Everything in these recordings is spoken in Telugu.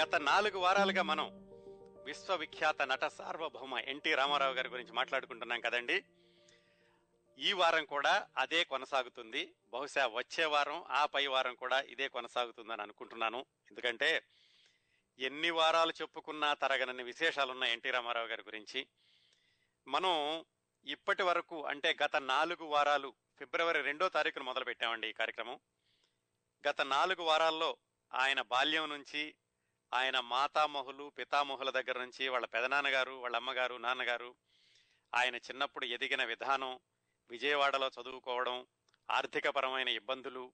గత నాలుగు వారాలుగా మనం విశ్వవిఖ్యాత నట సార్వభౌమ ఎన్టీ రామారావు గారి గురించి మాట్లాడుకుంటున్నాం కదండి. ఈ వారం కూడా అదే కొనసాగుతుంది. బహుశా వచ్చే వారం ఆ పై వారం కూడా ఇదే కొనసాగుతుందని అనుకుంటున్నాను. ఎందుకంటే ఎన్ని వారాలు చెప్పుకున్నా తరగనన్ని విశేషాలున్న ఎన్టీ రామారావు గారి గురించి. మనం ఇప్పటి వరకు అంటే గత నాలుగు వారాలు ఫిబ్రవరి రెండో తారీఖున మొదలుపెట్టామండి ఈ కార్యక్రమం. గత నాలుగు వారాల్లో ఆయన బాల్యం నుంచి ఆయన మాతామహులు పితామహుల దగ్గర నుంచి వాళ్ళ పెదనాన్నగారు వాళ్ళ అమ్మగారు నాన్నగారు ఆయన చిన్నప్పుడు ఎదిగిన విధానం విజయవాడలో చదువుకోవడం ఆర్థికపరమైన ఇబ్బందులు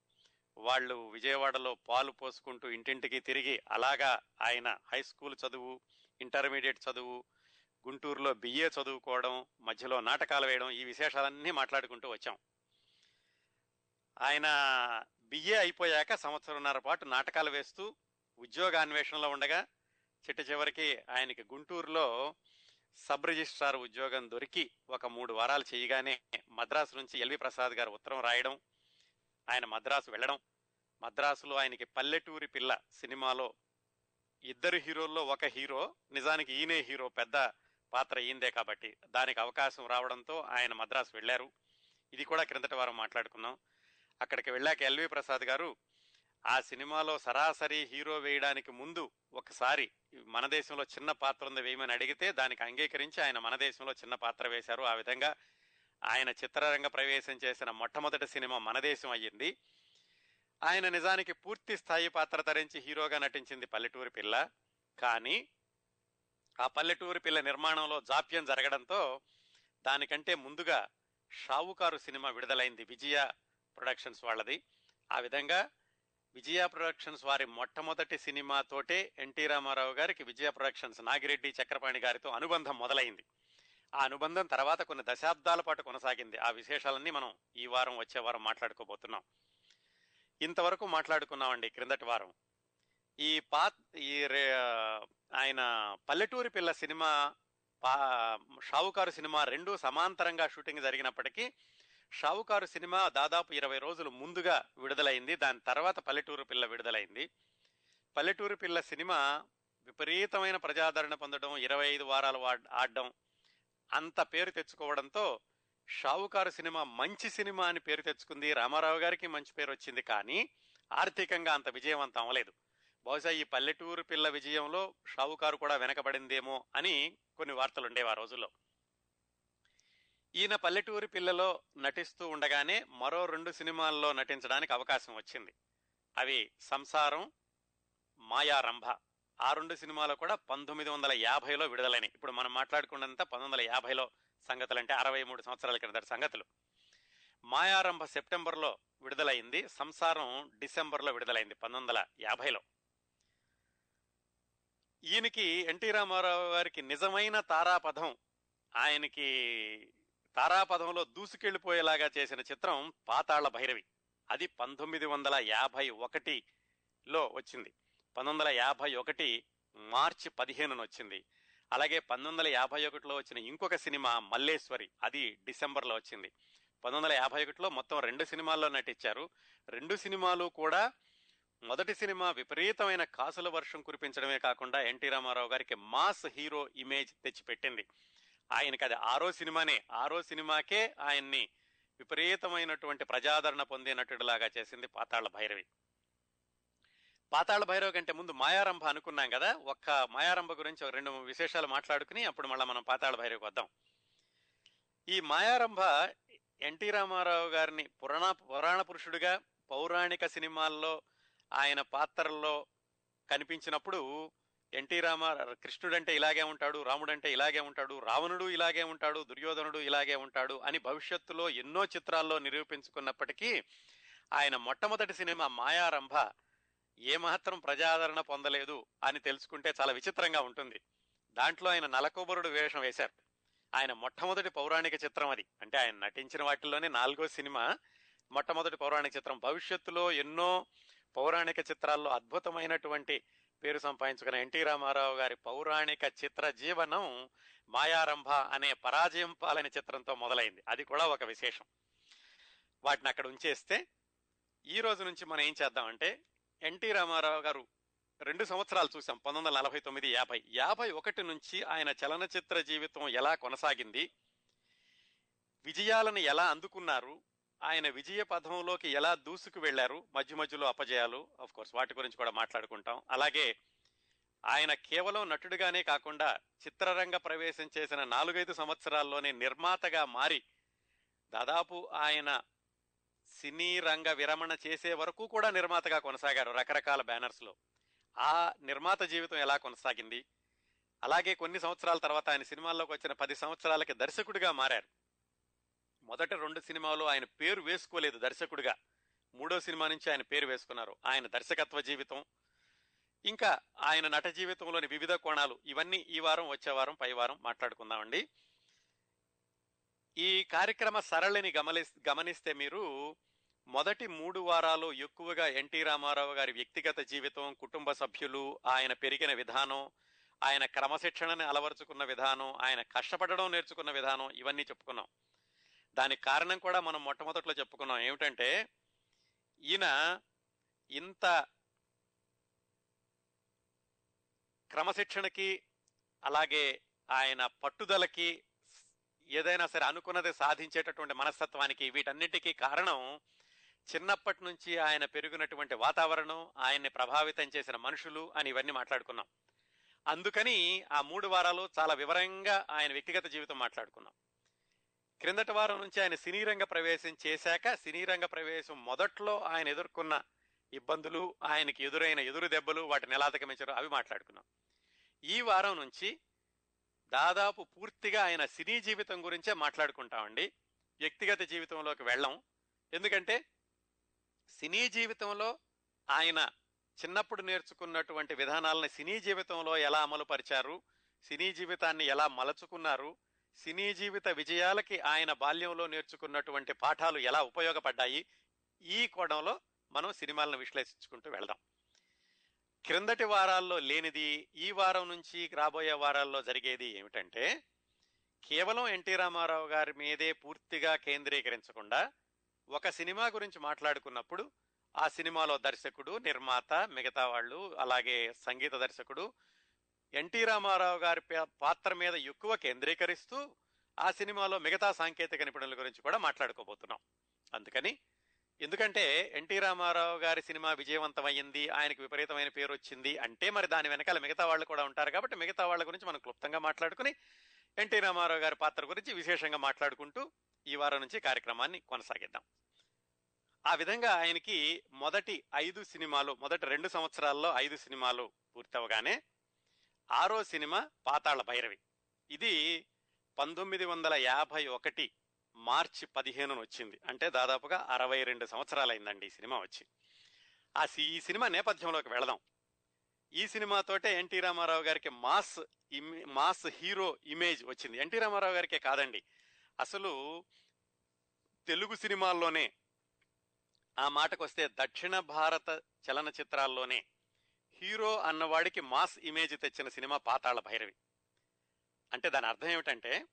వాళ్ళు విజయవాడలో పాలు పోసుకుంటూ ఇంటింటికి తిరిగి అలాగా ఆయన హై స్కూల్ చదువు ఇంటర్మీడియట్ చదువు గుంటూరులో బిఏ చదువుకోవడం మధ్యలో నాటకాలు వేయడం ఈ విశేషాలన్నీ మాట్లాడుకుంటూ వచ్చాం. ఆయన బిఏ అయిపోయాక సంవత్సరంన్నర పాటు నాటకాలు వేస్తూ ఉద్యోగ అన్వేషణలో ఉండగా చిట్ట చివరికి ఆయనకి గుంటూరులో సబ్ రిజిస్ట్రార్ ఉద్యోగం దొరికి ఒక మూడు వారాలు చేయగానే మద్రాసు నుంచి ఎల్వి ప్రసాద్ గారు ఉత్తరం రాయడం ఆయన మద్రాసు వెళ్ళడం. మద్రాసులో ఆయనకి పల్లెటూరి పిల్ల సినిమాలో ఇద్దరు హీరోల్లో ఒక హీరో నిజానికి ఈయనే హీరో పెద్ద పాత్ర ఈందే కాబట్టి దానికి అవకాశం రావడంతో ఆయన మద్రాసు వెళ్ళారు. ఇది కూడా క్రిందటి వారం మాట్లాడుకున్నాం అక్కడికి వెళ్ళాక ఎల్వి ప్రసాద్ గారు ఆ సినిమాలో సరాసరి హీరో వేయడానికి ముందు ఒకసారి మన దేశంలో చిన్న పాత్ర ఉంది వేయమని అడిగితే దానికి అంగీకరించి ఆయన మన దేశంలో చిన్న పాత్ర వేశారు. ఆ విధంగా ఆయన చిత్రరంగ ప్రవేశం చేసిన మొట్టమొదటి సినిమా మన దేశం అయ్యింది. ఆయన నిజానికి పూర్తి స్థాయి పాత్ర ధరించి హీరోగా నటించింది పల్లెటూరి పిల్ల. కానీ ఆ పల్లెటూరి పిల్ల నిర్మాణంలో జాప్యం జరగడంతో దానికంటే ముందుగా షావుకారు సినిమా విడుదలైంది విజయ ప్రొడక్షన్స్ వాళ్ళది. ఆ విధంగా విజయ ప్రొడక్షన్స్ వారి మొట్టమొదటి సినిమాతోటే ఎన్టీ రామారావు గారికి విజయ ప్రొడక్షన్స్ నాగిరెడ్డి చక్రపాణి గారితో అనుబంధం మొదలైంది. ఆ అనుబంధం తర్వాత కొన్ని దశాబ్దాల పాటు కొనసాగింది. ఆ విశేషాలన్నీ మనం ఈ వారం వచ్చే వారం మాట్లాడుకోబోతున్నాం. ఇంతవరకు మాట్లాడుకున్నామండి క్రిందటి వారం. ఈ పా ఈ రే ఆయన పల్లెటూరి పిల్ల సినిమా పా షావుకారు సినిమా రెండు సమాంతరంగా షూటింగ్ జరిగినప్పటికీ షావుకారు సినిమా దాదాపు ఇరవై రోజులు ముందుగా విడుదలైంది. దాని తర్వాత పల్లెటూరు పిల్ల విడుదలైంది. పల్లెటూరు పిల్ల సినిమా విపరీతమైన ప్రజాదరణ పొందడం ఇరవై ఐదు వారాలు ఆడడం అంత పేరు తెచ్చుకోవడంతో షావుకారు సినిమా మంచి సినిమా అని పేరు తెచ్చుకుంది. రామారావు గారికి మంచి పేరు వచ్చింది కానీ ఆర్థికంగా అంత విజయవంతం అవ్వలేదు. బహుశా ఈ పల్లెటూరు పిల్ల విజయంలో షావుకారు కూడా వెనకబడిందేమో అని కొన్ని వార్తలు ఉండేవి ఆ రోజుల్లో. ఈయన పల్లెటూరి పిల్లలో నటిస్తూ ఉండగానే మరో రెండు సినిమాల్లో నటించడానికి అవకాశం వచ్చింది. అవి సంసారం మాయారంభ. ఆ రెండు సినిమాలు కూడా పంతొమ్మిది వందల యాభైలో విడుదలైనవి ఇప్పుడు మనం మాట్లాడుకున్నంత పంతొమ్మిది వందల యాభైలో సంగతులు అంటే అరవై మూడు సంవత్సరాల క్రిందటి సంగతులు. మాయారంభ సెప్టెంబర్లో విడుదలైంది సంసారం డిసెంబర్లో విడుదలైంది పంతొమ్మిది వందల యాభైలో. ఈయనకి ఎన్టీ రామారావు గారికి నిజమైన తారాపథం ఆయనకి తారాపథంలో దూసుకెళ్ళిపోయేలాగా చేసిన చిత్రం పాతాళ భైరవి. అది పంతొమ్మిది వందల యాభై ఒకటిలో వచ్చింది. పంతొమ్మిది వందల యాభై ఒకటి మార్చి పదిహేనున వచ్చింది. అలాగే పంతొమ్మిది వందల యాభై ఒకటిలో వచ్చిన ఇంకొక సినిమా మల్లేశ్వరి అది డిసెంబర్లో వచ్చింది. పంతొమ్మిది వందల యాభై ఒకటిలో మొత్తం రెండు సినిమాల్లో నటించారు. రెండు సినిమాలు కూడా మొదటి సినిమా విపరీతమైన కాసుల వర్షం కురిపించడమే కాకుండా ఎన్టీ రామారావు గారికి మాస్ హీరో ఇమేజ్ తెచ్చిపెట్టింది. ఆయనకి అది ఆరో సినిమానే. ఆరో సినిమాకే ఆయన్ని విపరీతమైనటువంటి ప్రజాదరణ పొందే నటుడిలాగా చేసింది పాతాళ భైరవి. పాతాళ భైరవ కంటే ముందు మాయారంభ అనుకున్నాం కదా? ఒక్క మాయారంభ గురించి ఒక రెండు విశేషాలు మాట్లాడుకుని అప్పుడు మళ్ళీ మనం పాతాళ భైరవికి వద్దాం. ఈ మాయారంభ ఎన్టీ రామారావు గారిని పురాణ పురాణ పురుషుడిగా పౌరాణిక సినిమాల్లో ఆయన పాత్రల్లో కనిపించినప్పుడు ఎన్టీ రామ కృష్ణుడు అంటే ఇలాగే ఉంటాడు రాముడు అంటే ఇలాగే ఉంటాడు రావణుడు ఇలాగే ఉంటాడు దుర్యోధనుడు ఇలాగే ఉంటాడు అని భవిష్యత్తులో ఎన్నో చిత్రాల్లో నిరూపించుకున్నప్పటికీ ఆయన మొట్టమొదటి సినిమా మాయారంభ ఏమాత్రం ప్రజాదరణ పొందలేదు అని తెలుసుకుంటే చాలా విచిత్రంగా ఉంటుంది. దాంట్లో ఆయన నలకోబరుడు వేషం వేశారు. ఆయన మొట్టమొదటి పౌరాణిక చిత్రం అది. అంటే ఆయన నటించిన వాటిల్లోనే నాలుగో సినిమా మొట్టమొదటి పౌరాణిక చిత్రం. భవిష్యత్తులో ఎన్నో పౌరాణిక చిత్రాల్లో అద్భుతమైనటువంటి పేరు సంపాదించుకున్న ఎన్టీ రామారావు గారి పౌరాణిక చిత్ర జీవనం మాయారంభ అనే పరాజయం పాలన చిత్రంతో మొదలైంది. అది కూడా ఒక విశేషం. వాటిని అక్కడ ఉంచేస్తే ఈ రోజు నుంచి మనం ఏం చేద్దామంటే ఎన్టీ రామారావు గారు రెండు సంవత్సరాలు చూసాం పంతొమ్మిది వందల నలభై తొమ్మిది యాభై. యాభై ఒకటి నుంచి ఆయన చలనచిత్ర జీవితం ఎలా కొనసాగింది విజయాలను ఎలా అందుకున్నారు ఆయన విజయ పథంలోకి ఎలా దూసుకు వెళ్ళారు మధ్య మధ్యలో అపజయాలు ఆఫ్ కోర్స్ వాటి గురించి కూడా మాట్లాడుకుంటాం. అలాగే ఆయన కేవలం నటుడిగానే కాకుండా చిత్రరంగ ప్రవేశం చేసిన నాలుగైదు సంవత్సరాల్లోనే నిర్మాతగా మారి దాదాపు ఆయన సినీ రంగ విరమణ చేసే వరకు కూడా నిర్మాతగా కొనసాగారు రకరకాల బ్యానర్స్లో. ఆ నిర్మాత జీవితం ఎలా కొనసాగింది? అలాగే కొన్ని సంవత్సరాల తర్వాత ఆయన సినిమాల్లోకి వచ్చిన పది సంవత్సరాలకి దర్శకుడిగా మారారు. మొదట రెండు సినిమాలు ఆయన పేరు వేసుకోలేదు దర్శకుడిగా. మూడో సినిమా నుంచి ఆయన పేరు వేసుకున్నారు. ఆయన దర్శకత్వ జీవితం ఇంకా ఆయన నట జీవితంలోని వివిధ కోణాలు ఇవన్నీ ఈ వారం వచ్చే వారం పై వారం మాట్లాడుకుందామండి. ఈ కార్యక్రమ సరళిని గమని గమనిస్తే మీరు మొదటి మూడు వారాలు ఎక్కువగా ఎన్టీ రామారావు గారి వ్యక్తిగత జీవితం కుటుంబ సభ్యులు ఆయన పెరిగిన విధానం ఆయన క్రమశిక్షణని అలవరుచుకున్న విధానం ఆయన కష్టపడడం నేర్చుకున్న విధానం ఇవన్నీ చెప్పుకున్నాం. దానికి కారణం కూడా మనం మొట్టమొదట్లో చెప్పుకున్నాం. ఏమిటంటే ఈయన ఇంత క్రమశిక్షణకి అలాగే ఆయన పట్టుదలకి ఏదైనా సరే అనుకున్నది సాధించేటటువంటి మనస్తత్వానికి వీటన్నిటికీ కారణం చిన్నప్పటి నుంచి ఆయన పెరిగినటువంటి వాతావరణం ఆయన్ని ప్రభావితం చేసిన మనుషులు అని ఇవన్నీ మాట్లాడుకున్నాం. అందుకని ఆ మూడు వారాలు చాలా వివరంగా ఆయన వ్యక్తిగత జీవితం మాట్లాడుకున్నాం. క్రిందటి వారం నుంచి ఆయన సినీ రంగ ప్రవేశం చేశాక సినీ రంగ ప్రవేశం మొదట్లో ఆయన ఎదుర్కొన్న ఇబ్బందులు ఆయనకి ఎదురైన ఎదురు దెబ్బలు వాటిని ఎలా అధిగమించారో అవి మాట్లాడుకున్నాం. ఈ వారం నుంచి దాదాపు పూర్తిగా ఆయన సినీ జీవితం గురించే మాట్లాడుకుంటామండి. వ్యక్తిగత జీవితంలోకి వెళ్ళం. ఎందుకంటే సినీ జీవితంలో ఆయన చిన్నప్పుడు నేర్చుకున్నటువంటి విధానాలను సినీ జీవితంలో ఎలా అమలు పరిచారు సినీ జీవితాన్ని ఎలా మలచుకున్నారు సినీ జీవిత విజయాలకి ఆయన బాల్యంలో నేర్చుకున్నటువంటి పాఠాలు ఎలా ఉపయోగపడ్డాయి? ఈ కోణంలో మనం సినిమాలను విశ్లేషించుకుంటూ వెళ్దాం. క్రిందటి వారాల్లో లేనిది ఈ వారం నుంచి రాబోయే వారాల్లో జరిగేది ఏమిటంటే కేవలం ఎన్టీ రామారావు గారి మీదే పూర్తిగా కేంద్రీకరించకుండా ఒక సినిమా గురించి మాట్లాడుకున్నప్పుడు ఆ సినిమాలో దర్శకుడు నిర్మాత మిగతా వాళ్ళు అలాగే సంగీత దర్శకుడు ఎన్టీ రామారావు గారి పాత్ర మీద ఎక్కువ కేంద్రీకరిస్తూ ఆ సినిమాలో మిగతా సాంకేతిక నిపుణుల గురించి కూడా మాట్లాడుకోబోతున్నాం. అందుకని ఎందుకంటే ఎన్టీ రామారావు గారి సినిమా విజయవంతమైంది ఆయనకు విపరీతమైన పేరు వచ్చింది అంటే మరి దాని వెనకాల మిగతా వాళ్ళు కూడా ఉంటారు కాబట్టి మిగతా వాళ్ళ గురించి మనం క్లుప్తంగా మాట్లాడుకుని ఎన్టీ రామారావు గారి పాత్ర గురించి విశేషంగా మాట్లాడుకుంటూ ఈ వారం నుంచి కార్యక్రమాన్ని కొనసాగిద్దాం. ఆ విధంగా ఆయనకి మొదటి ఐదు సినిమాలు మొదటి రెండు సంవత్సరాల్లో ఐదు సినిమాలు పూర్తవగానే ఆరో సినిమా పాతాళ భైరవి. ఇది పంతొమ్మిది వందల యాభై ఒకటి మార్చి పదిహేనున వచ్చింది. అంటే దాదాపుగా అరవై రెండు సంవత్సరాలైందండి ఈ సినిమా వచ్చి. ఆ ఈ సినిమా నేపథ్యంలోకి వెళదాం. ఈ సినిమాతోటే ఎన్టీ రామారావు గారికి మాస్ మాస్ హీరో ఇమేజ్ వచ్చింది. ఎన్టీ రామారావు గారికే కాదండి. అసలు తెలుగు సినిమాల్లోనే ఆ మాటకు వస్తే దక్షిణ భారత చలనచిత్రాల్లోనే హీరో అన్నవాడికి మాస్ ఇమేజ్ తెచ్చిన సినిమా పాతాళ భైరవి. అంటే దాని అర్థం ఏమిటంటే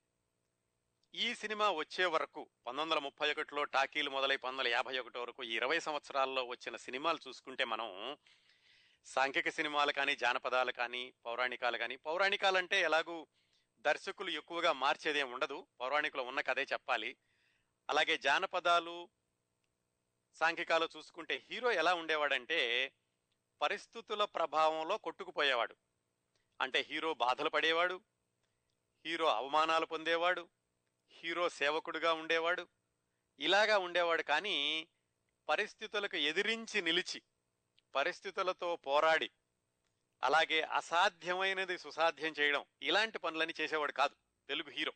ఈ సినిమా వచ్చే వరకు పంతొమ్మిది వందల ముప్పై ఒకటిలో టాకీలు మొదలై పంతొమ్మిది వందల యాభై ఒకటి వరకు ఈ ఇరవై సంవత్సరాల్లో వచ్చిన సినిమాలు చూసుకుంటే మనం సాంఘిక సినిమాలు కానీ జానపదాలు కానీ పౌరాణికాలు కానీ పౌరాణికాలు అంటే ఎలాగూ దర్శకులు ఎక్కువగా మార్చేదేం ఉండదు. పౌరాణికులు ఉన్న కథే చెప్పాలి. అలాగే జానపదాలు సాంఘికాలు చూసుకుంటే హీరో ఎలా ఉండేవాడంటే పరిస్థితుల ప్రభావంలో కొట్టుకుపోయేవాడు. అంటే హీరో బాధలు పడేవాడు హీరో అవమానాలు పొందేవాడు హీరో సేవకుడుగా ఉండేవాడు ఇలాగా ఉండేవాడు కానీ పరిస్థితులకు ఎదిరించి నిలిచి పరిస్థితులతో పోరాడి అలాగే అసాధ్యమైనది సుసాధ్యం చేయడం ఇలాంటి పనులని చేసేవాడు కాదు తెలుగు హీరో.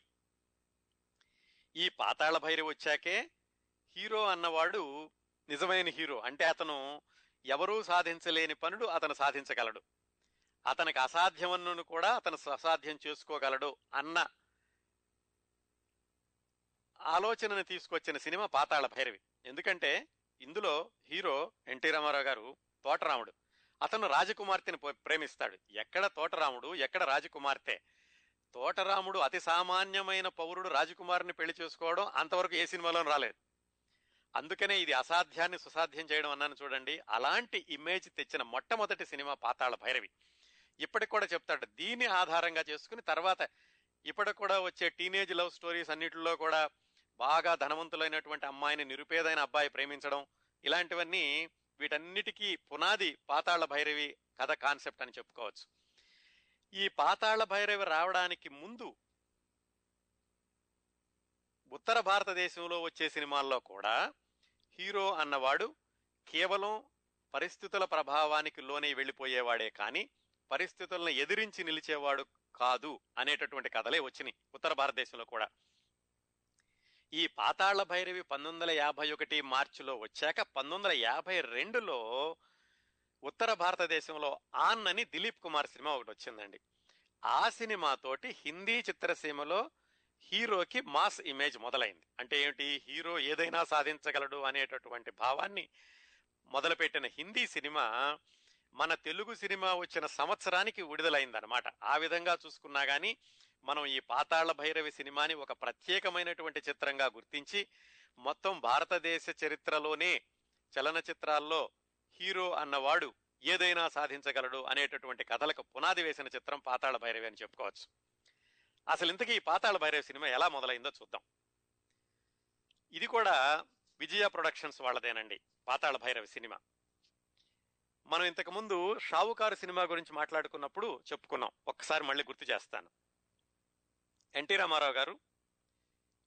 ఈ పాతాళ భైరవి వచ్చాకే హీరో అన్నవాడు నిజమైన హీరో. అంటే అతను ఎవరూ సాధించలేని పనులు అతను సాధించగలడు. అతనికి అసాధ్యమన్ను కూడా అతను అసాధ్యం చేసుకోగలడు అన్న ఆలోచనను తీసుకొచ్చిన సినిమా పాతాళ భైరవి. ఎందుకంటే ఇందులో హీరో ఎన్టీ రామారావు గారు తోటరాముడు. అతను రాజకుమార్తెని ప్రేమిస్తాడు. ఎక్కడ తోటరాముడు ఎక్కడ రాజకుమార్తె? తోటరాముడు అతి సామాన్యమైన పౌరుడు రాజకుమారిని పెళ్ళి చేసుకోవడం అంతవరకు ఏ సినిమాలో రాలేదు. అందుకనే ఇది అసాధ్యాన్ని సుసాధ్యం చేయడం అన్నాను చూడండి. అలాంటి ఇమేజ్ తెచ్చిన మొట్టమొదటి సినిమా పాతాళ భైరవి. ఇప్పటికి కూడా చెప్తాడు దీన్ని ఆధారంగా చేసుకుని తర్వాత ఇప్పటికి కూడా వచ్చే టీనేజ్ లవ్ స్టోరీస్ అన్నిటిలో కూడా బాగా ధనవంతులైనటువంటి అమ్మాయిని నిరుపేదైన అబ్బాయి ప్రేమించడం ఇలాంటివన్నీ వీటన్నిటికీ పునాది పాతాళ భైరవి కథ కాన్సెప్ట్ అని చెప్పుకోవచ్చు. ఈ పాతాళ భైరవి రావడానికి ముందు ఉత్తర భారతదేశంలో వచ్చే సినిమాల్లో కూడా హీరో అన్నవాడు కేవలం పరిస్థితుల ప్రభావానికి లోనే వెళ్ళిపోయేవాడే కానీ పరిస్థితులను ఎదిరించి నిలిచేవాడు కాదు అనేటటువంటి కథలే వచ్చినాయి ఉత్తర భారతదేశంలో కూడా. ఈ పాతాళ భైరవి పంతొమ్మిది వందల యాభై ఒకటి మార్చిలో వచ్చాక పంతొమ్మిది వందల యాభై రెండులో ఉత్తర భారతదేశంలో ఆన్ అని దిలీప్ కుమార్ సినిమా ఒకటి వచ్చిందండి. ఆ సినిమాతోటి హిందీ చిత్రసీమలో హీరోకి మాస్ ఇమేజ్ మొదలైంది. అంటే ఏమిటి? హీరో ఏదైనా సాధించగలడు అనేటటువంటి భావాన్ని మొదలుపెట్టిన హిందీ సినిమా మన తెలుగు సినిమా వచ్చిన సంవత్సరానికి విడుదలైందనమాట ఆ విధంగా చూసుకున్నా కానీ మనం ఈ పాతాళ భైరవి సినిమాని ఒక ప్రత్యేకమైనటువంటి చిత్రంగా గుర్తించి మొత్తం భారతదేశ చరిత్రలోనే చలనచిత్రాల్లో హీరో అన్నవాడు ఏదైనా సాధించగలడు అనేటటువంటి కథలకు పునాది వేసిన చిత్రం పాతాళ భైరవి అని చెప్పుకోవచ్చు. అసలు ఇంతకీ ఈ పాతాళ భైరవి సినిమా ఎలా మొదలైందో చూద్దాం. ఇది కూడా విజయ ప్రొడక్షన్స్ వాళ్ళదేనండి పాతాళ భైరవి సినిమా. మనం ఇంతకు ముందు షావుకారు సినిమా గురించి మాట్లాడుకున్నప్పుడు చెప్పుకున్నాం. ఒక్కసారి మళ్ళీ గుర్తు చేస్తాను. ఎన్టీ రామారావు గారు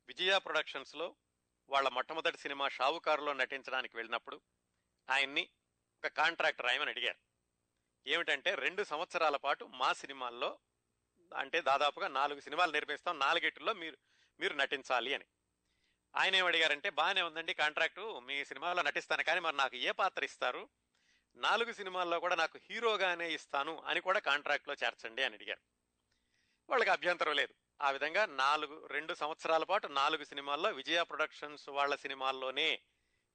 విజయ ప్రొడక్షన్స్లో వాళ్ళ మొట్టమొదటి సినిమా షావుకారులో నటించడానికి వెళ్ళినప్పుడు ఆయన్ని ఒక కాంట్రాక్టర్ ఆయమని అడిగారు. ఏమిటంటే రెండు సంవత్సరాల పాటు మా సినిమాల్లో అంటే దాదాపుగా నాలుగు సినిమాలు నిర్మిస్తాం నాలుగిటిల్లో మీరు మీరు నటించాలి అని. ఆయన ఏం అడిగారంటే బాగానే ఉందండి కాంట్రాక్టు. మీ సినిమాలో నటిస్తాను కానీ మరి నాకు ఏ పాత్ర ఇస్తారు? నాలుగు సినిమాల్లో కూడా నాకు హీరోగానే ఇస్తాను అని కూడా కాంట్రాక్ట్లో చేర్చండి అని అడిగారు. వాళ్ళకి అభ్యంతరం లేదు. ఆ విధంగా నాలుగు రెండు సంవత్సరాల పాటు నాలుగు సినిమాల్లో విజయ ప్రొడక్షన్స్ వాళ్ళ సినిమాల్లోనే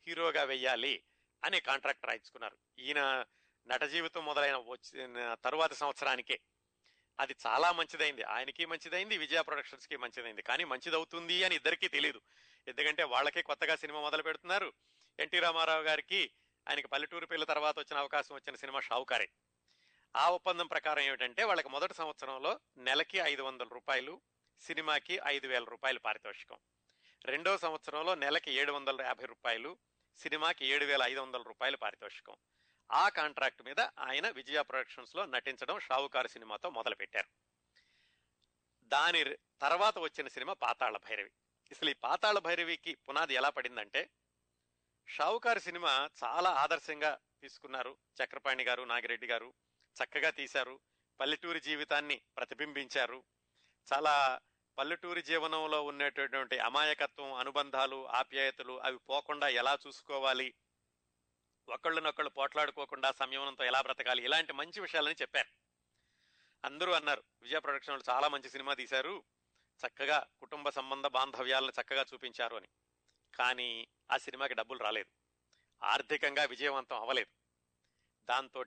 హీరోగా వెయ్యాలి అని కాంట్రాక్ట్ రాయించుకున్నారు. ఈయన నట జీవితం మొదలైన వచ్చిన తరువాత సంవత్సరానికే. అది చాలా మంచిదైంది. ఆయనకి మంచిదైంది విజయ ప్రొడక్షన్స్కి మంచిదైంది. కానీ మంచిదవుతుంది అని ఇద్దరికీ తెలియదు ఎందుకంటే వాళ్ళకే కొత్తగా సినిమా మొదలు పెడుతున్నారు. ఎన్టీ రామారావు గారికి ఆయనకి పల్లెటూరు పిల్ల తర్వాత వచ్చిన అవకాశం వచ్చిన సినిమా షావుకారే. ఆ ఒప్పందం ప్రకారం ఏమిటంటే వాళ్ళకి మొదటి సంవత్సరంలో నెలకి ఐదు వందల రూపాయలు సినిమాకి ఐదు వేల రూపాయలు పారితోషికం. రెండో సంవత్సరంలో నెలకి ఏడు వందల యాభై రూపాయలు సినిమాకి ఏడు వేల ఐదు వందల రూపాయలు పారితోషికం. ఆ కాంట్రాక్ట్ మీద ఆయన విజయ ప్రొడక్షన్స్లో నటించడం షావుకారు సినిమాతో మొదలుపెట్టారు. దాని తర్వాత వచ్చిన సినిమా పాతాళ భైరవి. అసలు ఈ పాతాళ భైరవికి పునాది ఎలా పడిందంటే షావుకారు సినిమా చాలా ఆదర్శంగా తీసుకున్నారు. చక్రపాణి గారు నాగిరెడ్డి గారు చక్కగా తీశారు. పల్లెటూరి జీవితాన్ని ప్రతిబింబించారు. చాలా పల్లెటూరి జీవనంలో ఉన్నటువంటి అమాయకత్వం అనుబంధాలు ఆప్యాయతలు అవి పోకుండా ఎలా చూసుకోవాలి ఒకళ్ళనొకళ్ళు పోట్లాడుకోకుండా సంయమనంతో ఎలా బ్రతకాలి? ఇలాంటి మంచి విషయాలని చెప్పారు. అందరూ అన్నారు విజయ ప్రొడక్షన్ వాళ్ళు చాలా మంచి సినిమా తీశారు చక్కగా కుటుంబ సంబంధ బాంధవ్యాలను చక్కగా చూపించారు అని. కానీ ఆ సినిమాకి డబ్బులు రాలేదు. ఆర్థికంగా విజయవంతం అవ్వలేదు. దాంతో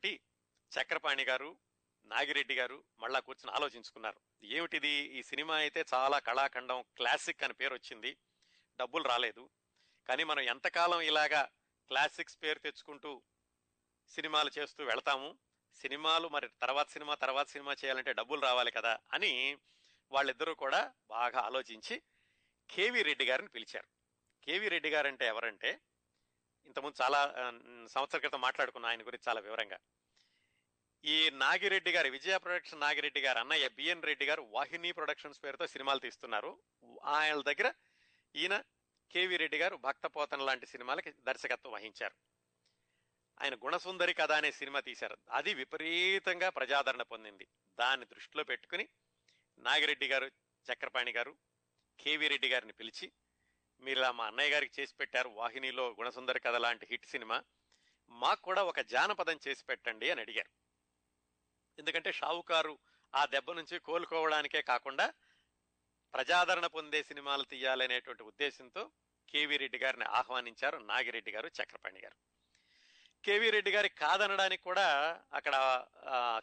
చక్రపాణి గారు నాగిరెడ్డి గారు మళ్ళా కూర్చుని ఆలోచించుకున్నారు. ఏమిటిది? ఈ సినిమా అయితే చాలా కళాఖండం క్లాసిక్ అని పేరు వచ్చింది డబ్బులు రాలేదు. కానీ మనం ఎంతకాలం ఇలాగా క్లాసిక్స్ పేరు తెచ్చుకుంటూ సినిమాలు చేస్తూ వెళతాము. సినిమాలు మరి తర్వాత సినిమా తర్వాత సినిమా చేయాలంటే డబ్బులు రావాలి కదా అని వాళ్ళిద్దరూ కూడా బాగా ఆలోచించి కేవి రెడ్డి గారిని పిలిచారు. కేవి రెడ్డి గారు అంటే ఎవరంటే ఇంతకుముందు చాలా సంవత్సర క్రితం మాట్లాడుకున్న ఆయన గురించి చాలా వివరంగా. ఈ నాగిరెడ్డి గారు విజయ ప్రొడక్షన్ నాగిరెడ్డి గారు అన్నయ్య బిఎన్ రెడ్డి గారు వాహిని ప్రొడక్షన్స్ పేరుతో సినిమాలు తీస్తున్నారు. ఆయన దగ్గర ఈయన కేవి రెడ్డి గారు భక్తపోతన లాంటి సినిమాలకి దర్శకత్వం వహించారు. ఆయన గుణసుందరి కథ అనే సినిమా తీశారు. అది విపరీతంగా ప్రజాదరణ పొందింది. దాన్ని దృష్టిలో పెట్టుకుని నాగిరెడ్డి గారు చక్రపాణి గారు కేవీ రెడ్డి గారిని పిలిచి మీరు ఇలా మా అన్నయ్య గారికి చేసి పెట్టారు వాహినిలో గుణసుందరి కథ లాంటి హిట్ సినిమా. మాకు కూడా ఒక జానపదం చేసి పెట్టండి అని అడిగారు. ఎందుకంటే షావుకారు ఆ దెబ్బ నుంచి కోలుకోవడానికే కాకుండా ప్రజాదరణ పొందే సినిమాలు తీయాలనేటువంటి ఉద్దేశంతో కేవీ రెడ్డి గారిని ఆహ్వానించారు నాగిరెడ్డి గారు చక్రపాణి గారు. కేవీ రెడ్డి గారి కాదనడానికి కూడా అక్కడ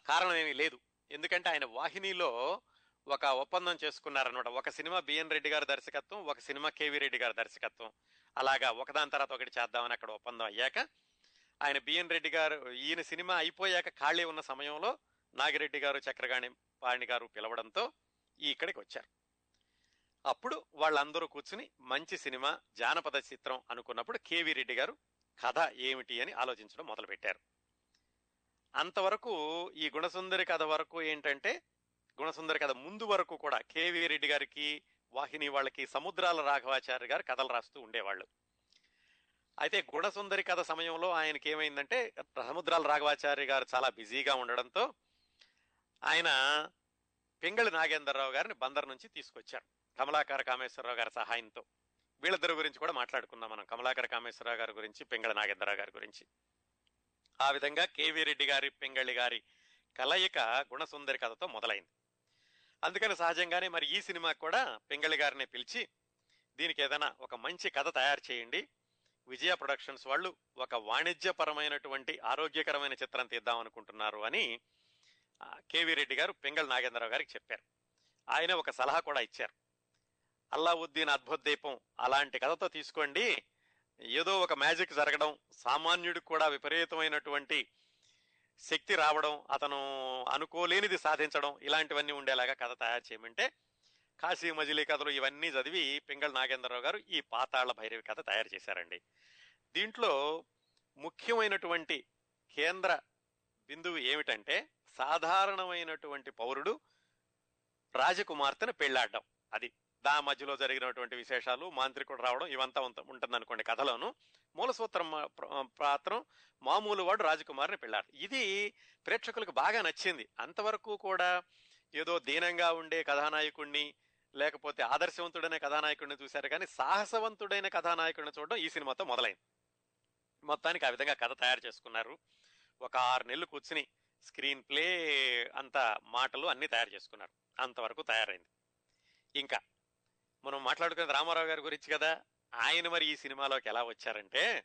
కారణం ఏమీ లేదు. ఎందుకంటే ఆయన వాహినిలో ఒక ఒప్పందం చేసుకున్నారనమాట ఒక సినిమా బిఎన్ రెడ్డి గారి దర్శకత్వం ఒక సినిమా కేవీ రెడ్డి గారి దర్శకత్వం. అలాగా ఒకదాని తర్వాత ఒకటి చేద్దామని అక్కడ ఒప్పందం అయ్యాక ఆయన బిఎన్ రెడ్డి గారు ఈయన సినిమా అయిపోయాక ఖాళీ ఉన్న సమయంలో నాగిరెడ్డి గారు చక్రగాణి పాణి గారు పిలవడంతో ఈ ఇక్కడికి వచ్చారు. అప్పుడు వాళ్ళందరూ కూర్చుని మంచి సినిమా జానపద చిత్రం అనుకున్నప్పుడు కేవీ రెడ్డి గారు కథ ఏమిటి అని ఆలోచించడం మొదలుపెట్టారు. అంతవరకు ఈ గుణసుందరి కథ వరకు ఏంటంటే గుణసుందరి కథ ముందు వరకు కూడా కేవీ రెడ్డి గారికి వాహిని వాళ్ళకి సముద్రాల రాఘవాచార్య గారు కథలు రాస్తూ ఉండేవాళ్ళు. అయితే గుణసుందరి కథ సమయంలో ఆయనకి ఏమైందంటే సముద్రాల రాఘవాచార్య గారు చాలా బిజీగా ఉండడంతో ఆయన పింగళి నాగేంద్రరావు గారిని బందర్ నుంచి తీసుకొచ్చారు. కమలాకర కామేశ్వరరావు గారి సహాయంతో వీళ్ళిద్దరి గురించి కూడా మాట్లాడుకుందాం మనం. కమలాకర కామేశ్వరరావు గారి గురించి పింగళ నాగేంద్రరావు గారి గురించి. ఆ విధంగా కేవీ రెడ్డి గారి పింగళి గారి కలయిక గుణసుందరి కథతో మొదలైంది. అందుకని సహజంగానే మరి ఈ సినిమా కూడా పింగళి గారిని పిలిచి దీనికి ఏదైనా ఒక మంచి కథ తయారు చేయండి. విజయ ప్రొడక్షన్స్ వాళ్ళు ఒక వాణిజ్యపరమైనటువంటి ఆరోగ్యకరమైన చిత్రం తీద్దాం అనుకుంటున్నారు అని కేవీ రెడ్డి గారు పింగళ నాగేంద్రరావు గారికి చెప్పారు. ఆయన ఒక సలహా కూడా ఇచ్చారు. అల్లావుద్దీన్ అద్భుత దీపం అలాంటి కథతో తీసుకోండి. ఏదో ఒక మ్యాజిక్ జరగడం సామాన్యుడికి కూడా విపరీతమైనటువంటి శక్తి రావడం అతను అనుకోలేనిది సాధించడం ఇలాంటివన్నీ ఉండేలాగా కథ తయారు చేయమంటే కాశీ మజిలీ కథలు ఇవన్నీ చదివి పింగళ నాగేంద్రరావు గారు ఈ పాతాళ భైరవి కథ తయారు చేశారండి. దీంట్లో ముఖ్యమైనటువంటి కేంద్ర బిందువు ఏమిటంటే సాధారణమైనటువంటి పౌరుడు రాజకుమార్తెను పెళ్ళాడడం. అది దా మధ్యలో జరిగినటువంటి విశేషాలు మాంత్రికుడు రావడం ఇవంతా ఉంటుంది అనుకోండి కథలోను. మూల సూత్రం పాత్రం మామూలు వాడు రాజకుమారిని పెళ్ళాడు ఇది ప్రేక్షకులకు బాగా నచ్చింది. అంతవరకు కూడా ఏదో దీనంగా ఉండే కథానాయకుణ్ణి లేకపోతే ఆదర్శవంతుడైన కథానాయకుడిని చూశారు కానీ సాహసవంతుడైన కథానాయకుడిని చూడడం ఈ సినిమాతో మొదలైంది. మొత్తానికి ఆ విధంగా కథ తయారు చేసుకున్నారు. ఒక ఆరు నెలలు కూర్చుని స్క్రీన్ ప్లే అంత మాటలు అన్ని తయారు చేసుకున్నారు. అంతవరకు తయారైంది. ఇంకా మనం మాట్లాడుకునేది రామారావు గారి గురించి కదా. ఆయన మరి ఈ సినిమాలోకి ఎలా వచ్చారంటే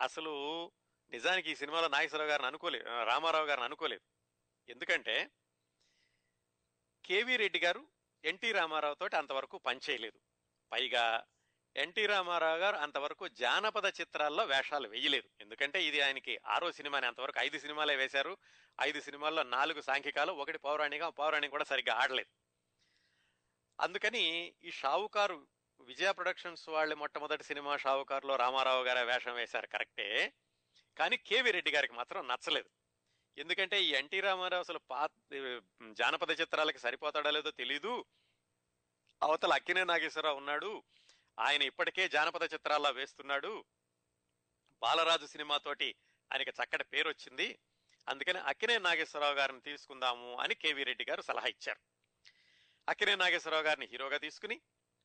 అసలు నిజానికి ఈ సినిమాలో నాగేశ్వరరావు గారిని అనుకోలేదు రామారావు గారిని అనుకోలేదు. ఎందుకంటే కేవీ రెడ్డి గారు ఎన్టీ రామారావు తోటి అంతవరకు పనిచేయలేదు పైగా ఎన్టీ రామారావు గారు అంతవరకు జానపద చిత్రాల్లో వేషాలు వేయలేదు. ఎందుకంటే ఇది ఆయనకి ఆరో సినిమాని అంతవరకు ఐదు సినిమాలే వేశారు. ఐదు సినిమాల్లో నాలుగు సాంఘికాలు ఒకటి పౌరాణిక పౌరాణిక కూడా సరిగ్గా ఆడలేదు. అందుకని ఈ షావుకారు విజయ ప్రొడక్షన్స్ వాళ్ళు మొట్టమొదటి సినిమా షావుకారులో రామారావు గారి వేషం వేశారు కరెక్టే. కానీ కేవి రెడ్డి గారికి మాత్రం నచ్చలేదు. ఎందుకంటే ఈ ఎన్టీ రామారావు అసలు పా జానపద చిత్రాలకి సరిపోతాడో లేదో తెలీదు. అవతల అక్కినే నాగేశ్వరరావు ఉన్నాడు. ఆయన ఇప్పటికే జానపద చిత్రాల్లో వేస్తున్నాడు. బాలరాజు సినిమాతోటి ఆయనకి చక్కటి పేరు వచ్చింది అందుకని అక్కినే నాగేశ్వరరావు గారిని తీసుకుందాము అని కేవీ రెడ్డి గారు సలహా ఇచ్చారు. అక్కినే నాగేశ్వరరావు గారిని హీరోగా తీసుకుని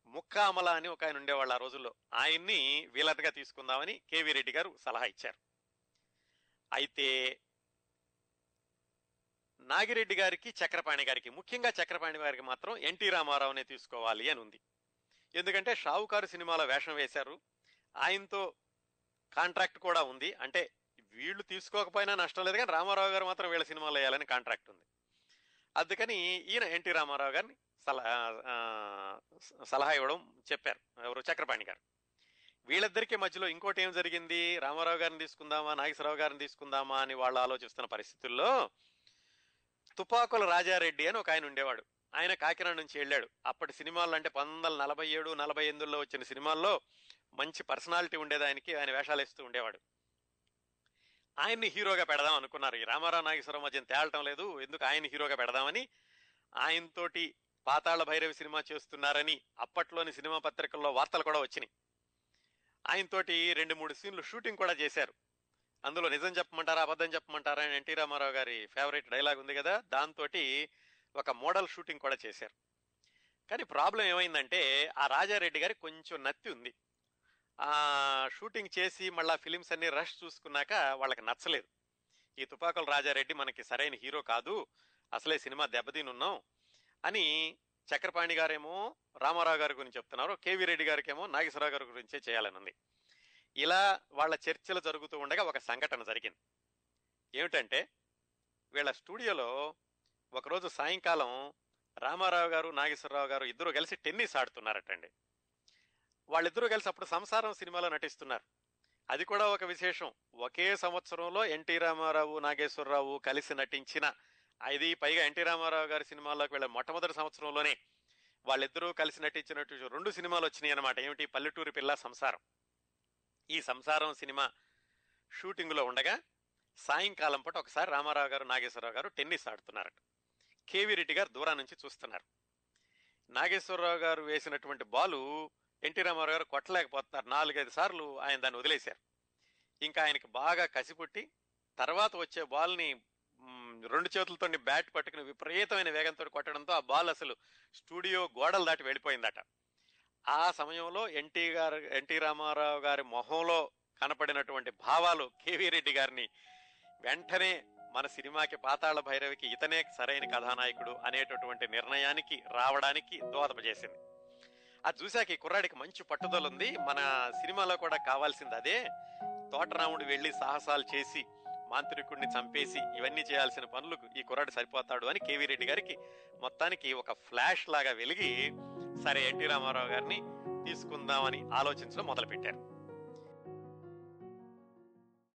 ముక్కామల అని ఒక ఆయన ఉండేవాళ్ళు ఆ రోజుల్లో. ఆయన్ని వీలర్గా తీసుకుందామని కేవీ రెడ్డి గారు సలహా ఇచ్చారు. అయితే నాగిరెడ్డి గారికి చక్రపాణి గారికి ముఖ్యంగా చక్రపాణి గారికి మాత్రం ఎన్టీ రామారావునే తీసుకోవాలి అని ఉంది. ఎందుకంటే షావుకారు సినిమాలో వేషం వేశారు. ఆయనతో కాంట్రాక్ట్ కూడా ఉంది. అంటే వీళ్ళు తీసుకోకపోయినా నష్టం లేదు కానీ రామారావు గారు మాత్రం వీళ్ళ సినిమాలో వేయాలని కాంట్రాక్ట్ ఉంది. అందుకని ఈయన ఎన్టీ రామారావు గారిని సలహా సలహా ఇవ్వడం చెప్పారు. ఎవరు? చక్రపాణి గారు. వీళ్ళిద్దరికీ మధ్యలో ఇంకోటి ఏం జరిగింది? రామారావు గారిని తీసుకుందామా? నాగేశ్వరరావు గారిని తీసుకుందామా? అని వాళ్ళు ఆలోచిస్తున్న పరిస్థితుల్లో తుపాకుల రాజారెడ్డి అని ఒక ఆయన ఉండేవాడు. ఆయన కాకినాడ నుంచి వెళ్ళాడు. అప్పటి సినిమాల్లో అంటే పంతొమ్మిది వందల నలభై ఏడు నలభై ఎనిమిదిలో వచ్చిన సినిమాల్లో మంచి పర్సనాలిటీ ఉండేది ఆయనకి ఆయన వేషాలు ఇస్తూ ఉండేవాడు. ఆయన్ని హీరోగా పెడదాం అనుకున్నారు. ఈ రామారావు నాగేశ్వరరావు మధ్య తేలటం లేదు. ఎందుకు ఆయన హీరోగా పెడదామని ఆయనతోటి పాతాళ భైరవి సినిమా చేస్తున్నారని అప్పట్లోని సినిమా పత్రికల్లో వార్తలు కూడా వచ్చినాయి. ఆయనతోటి రెండు మూడు సీన్లు షూటింగ్ కూడా చేశారు. అందులో నిజం చెప్పమంటారా అబద్ధం చెప్పమంటారా అని ఎన్టీ రామారావు గారి ఫేవరెట్ డైలాగ్ ఉంది కదా దాంతో ఒక మోడల్ షూటింగ్ కూడా చేశారు. కానీ ప్రాబ్లం ఏమైందంటే ఆ రాజారెడ్డి గారి కొంచెం నత్తి ఉంది. ఆ షూటింగ్ చేసి మళ్ళా ఫిలిమ్స్ అన్ని రష్ చూసుకున్నాక వాళ్ళకి నచ్చలేదు. ఈ తుపాకుల రాజారెడ్డి మనకి సరైన హీరో కాదు. అసలే సినిమా దెబ్బతినున్నాం. అని చక్రపాణి గారేమో రామారావు గారి గురించి చెప్తున్నారు. కేవీ రెడ్డి గారికేమో నాగేశ్వరరావు గారి గురించే చేయాలని ఉంది ఇలా వాళ్ళ చర్చలు జరుగుతూ ఉండగా ఒక సంఘటన జరిగింది. ఏమిటంటే వీళ్ళ స్టూడియోలో ఒకరోజు సాయంకాలం రామారావు గారు నాగేశ్వరరావు గారు ఇద్దరు కలిసి టెన్నిస్ ఆడుతున్నారటండి. వాళ్ళిద్దరూ కలిసి అప్పుడు సంసారం సినిమాలో నటిస్తున్నారు. అది కూడా ఒక విశేషం. ఒకే సంవత్సరంలో ఎన్టీ రామారావు నాగేశ్వరరావు కలిసి నటించిన అది పైగా ఎన్టీ రామారావు గారి సినిమాల్లోకి వెళ్ళే మొట్టమొదటి సంవత్సరంలోనే వాళ్ళిద్దరూ కలిసి నటించినట్టు రెండు సినిమాలు వచ్చినాయి అనమాట ఏమిటి? పల్లెటూరి పిల్ల సంసారం. ఈ సంసారం సినిమా షూటింగ్లో ఉండగా సాయంకాలం పూట ఒకసారి రామారావు గారు నాగేశ్వరరావు గారు టెన్నిస్ ఆడుతున్నారట. కేవీ రెడ్డి గారు దూరం నుంచి చూస్తున్నారు. నాగేశ్వరరావు గారు వేసినటువంటి బాలు ఎన్టీ రామారావు గారు కొట్టలేకపోతున్నారు. నాలుగైదు సార్లు ఆయన దాన్ని వదిలేశారు. ఇంకా ఆయనకి బాగా కసిపుట్టి తర్వాత వచ్చే బాల్ని రెండు చేతులతో బ్యాట్ పట్టుకుని విపరీతమైన వేగంతో కొట్టడంతో ఆ బాల్ అసలు స్టూడియో గోడలు దాటి వెళ్ళిపోయిందట. ఆ సమయంలో ఎన్టీ గారు ఎన్టీ రామారావు గారి మొహంలో కనపడినటువంటి భావాలు కేవీ రెడ్డి గారిని వెంటనే మన సినిమాకి పాతాళ భైరవికి ఇతనే సరైన కథానాయకుడు అనేటటువంటి నిర్ణయానికి రావడానికి దోహదపజేసింది అది చూశాక ఈ కుర్రాడికి మంచి పట్టుదల ఉంది. మన సినిమాలో కూడా కావాల్సింది అదే. తోటరాముడు వెళ్ళి సాహసాలు చేసి మాంత్రికుడిని చంపేసి ఇవన్నీ చేయాల్సిన పనులకు ఈ కుర్రాడు సరిపోతాడు అని కేవీ రెడ్డి గారికి మొత్తానికి ఒక ఫ్లాష్ లాగా వెలిగి సరే ఎన్టీ రామారావు గారిని తీసుకుందామని ఆలోచించడం మొదలుపెట్టారు.